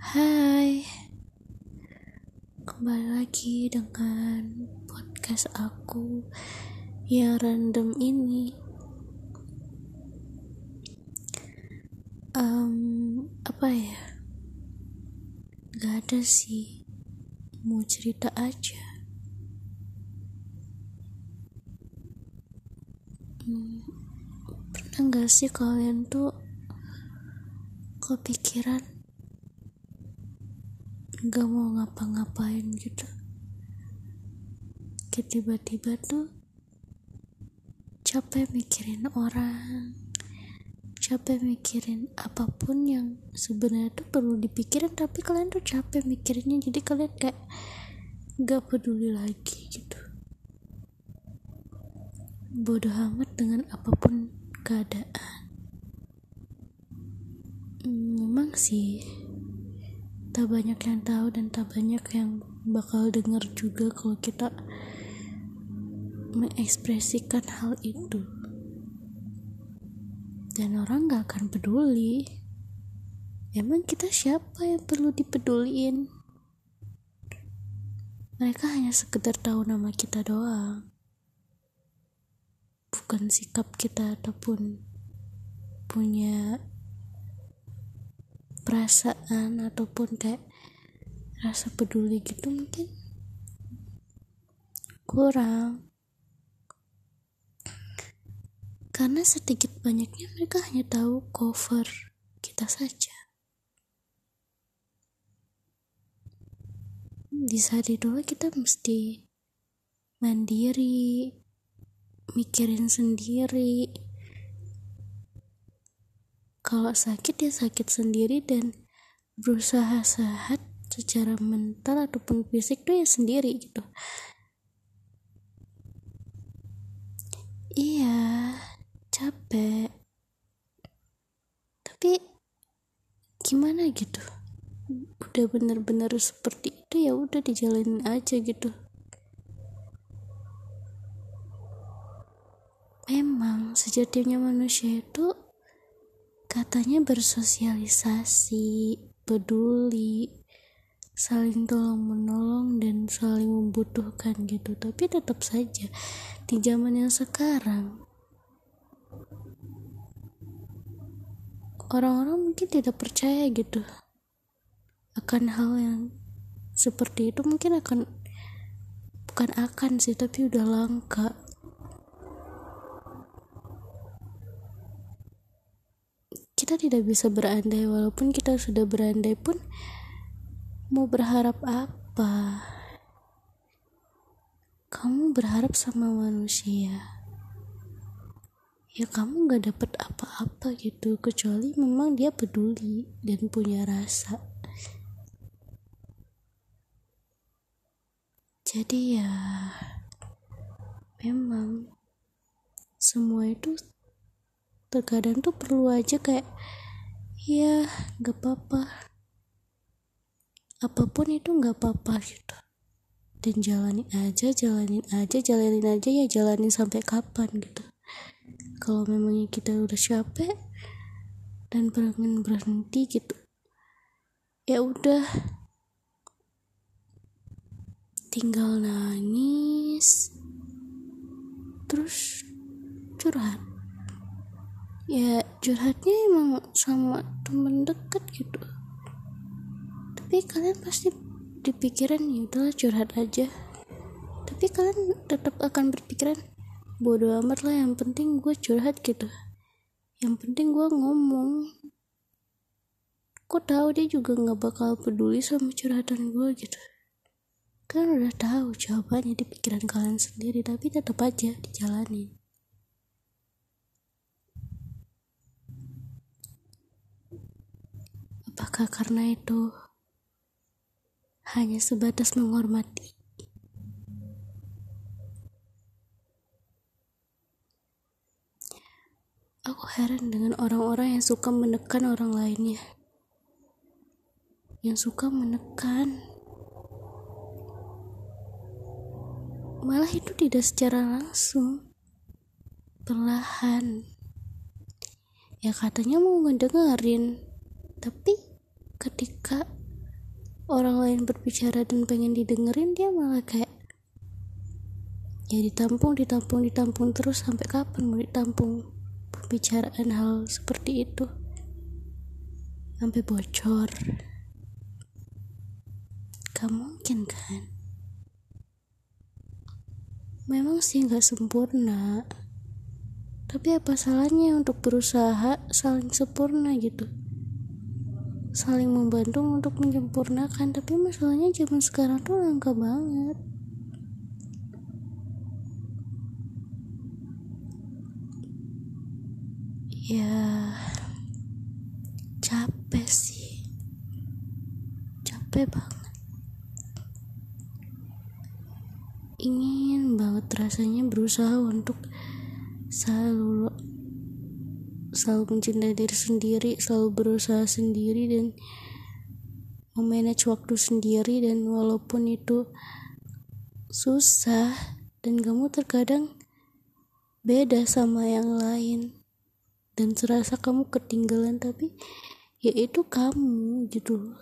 Hai. Kembali lagi dengan podcast aku yang random ini. Um, Apa ya? Gak ada sih. Mau cerita aja. Hmm, Pernah gak sih kalian tuh Kepikiran. Gak mau ngapa-ngapain gitu. Tiba-tiba tuh capek mikirin orang capek mikirin apa pun yang sebenarnya tuh perlu dipikirin tapi kalian tuh capek mikirinnya jadi kalian kayak gak peduli lagi gitu. Bodoh amat dengan apa pun keadaan hmm, memang sih tak banyak yang tahu dan tak banyak yang bakal dengar juga kalau kita mengekspresikan hal itu. Dan orang gak akan peduli. Emang kita siapa yang perlu dipeduliin? Mereka hanya sekedar tahu nama kita doang. Bukan sikap kita ataupun punya perasaan ataupun kayak rasa peduli gitu mungkin kurang. Karena sedikit banyaknya mereka hanya tahu cover kita saja. Di saat itu kita mesti mandiri mikirin sendiri kalau sakit ya sakit sendiri dan berusaha sehat secara mental ataupun fisik tuh ya sendiri gitu. Iya capek. Tapi gimana gitu? Udah bener-bener seperti itu ya udah dijalanin aja gitu. Memang sejatinya manusia itu katanya bersosialisasi, peduli, saling tolong menolong dan saling membutuhkan gitu. Tapi tetap saja di zaman yang sekarang orang-orang mungkin tidak percaya gitu akan hal yang seperti itu mungkin akan bukan akan sih tapi udah langka kita tidak bisa berandai walaupun kita sudah berandai pun mau berharap apa? Kamu berharap sama manusia. Ya kamu gak dapet apa-apa gitu kecuali memang dia peduli dan punya rasa. Jadi ya memang semua itu terkadang tuh perlu aja kayak ya gak apa-apa apa pun itu gak apa-apa gitu. Dan jalanin aja jalanin aja jalanin aja ya jalanin sampai kapan gitu. Kalau memangnya kita udah capek dan pengen berhenti gitu ya udah. Tinggal nangis terus curhat ya curhatnya emang sama temen deket gitu. Tapi kalian pasti dipikiran ya udahlah curhat aja. Tapi kalian tetap akan berpikiran bodoh amat lah yang penting gue curhat gitu. Yang penting gue ngomong. Kok tahu dia juga nggak bakal peduli sama curhatan gue gitu. Kan udah tahu jawabannya di pikiran kalian sendiri tapi tetap aja dijalanin Apakah karena itu hanya sebatas menghormati? Aku heran dengan orang-orang yang suka menekan orang lainnya. Yang suka menekan. Malah itu tidak secara langsung. Perlahan. ya katanya mau ngedengerin tapi ketika orang lain berbicara dan pengen didengerin dia malah kayak ya ditampung ditampung ditampung terus sampai kapan mau ditampung pembicaraan hal seperti itu? Sampai bocor. Gak mungkin kan? Memang sih gak sempurna. Tapi apa salahnya untuk berusaha saling sempurna gitu saling membantu untuk menyempurnakan. Tapi masalahnya zaman sekarang tuh langka banget. Ya capek sih. Capek banget. Ingin banget rasanya berusaha untuk selalu selalu mencintai diri sendiri selalu berusaha sendiri dan memanage waktu sendiri dan walaupun itu susah dan kamu terkadang beda sama yang lain dan serasa kamu ketinggalan tapi ya itu kamu gitu.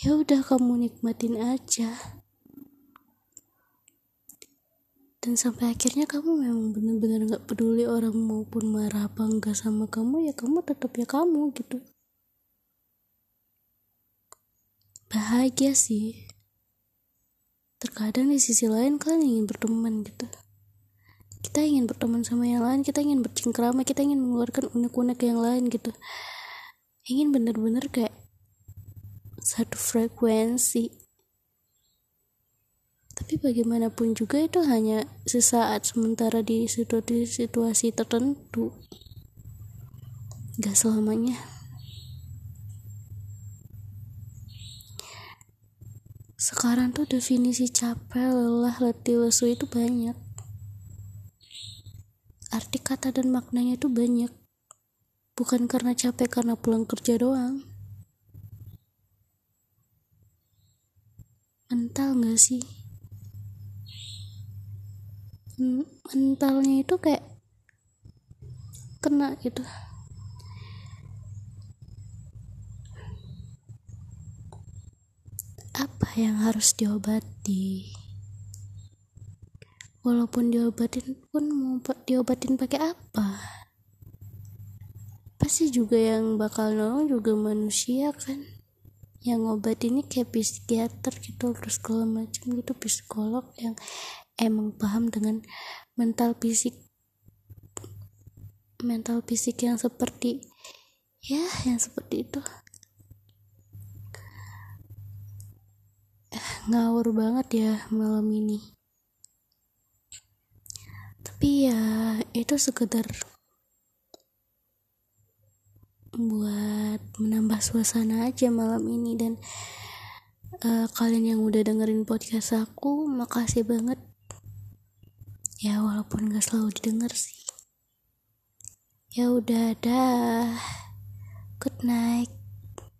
Ya udah kamu nikmatin aja dan sampai akhirnya kamu memang benar-benar nggak peduli orang maupun marah apa enggak sama kamu ya kamu tetap ya kamu gitu. Bahagia sih. Terkadang di sisi lain kalian ingin berteman gitu. Kita ingin berteman sama yang lain kita ingin bercengkrama kita ingin mengeluarkan unek-unek yang lain gitu. Ingin bener-bener kayak satu frekuensi tapi bagaimanapun juga itu hanya sesaat sementara di situasi-situasi tertentu. Gak selamanya. Sekarang tuh definisi capek, lelah, letih, lesu itu banyak. Arti kata dan maknanya itu banyak. Bukan karena capek karena pulang kerja doang. Mental gak sih mentalnya itu kayak kena gitu. Apa yang harus diobati? Walaupun diobatin pun mau diobatin pakai apa? Pasti juga yang bakal nolong juga manusia kan. Yang obat ini kayak psikiater gitu terus segala macam gitu psikolog yang emang paham dengan mental fisik mental fisik yang seperti ya yang seperti itu. Ngawur banget ya malam ini. Tapi ya itu sekedar buat menambah suasana aja malam ini. Dan uh, kalian yang udah dengerin podcast aku makasih banget ya walaupun gak selalu didengar sih. Ya udah dah. Good night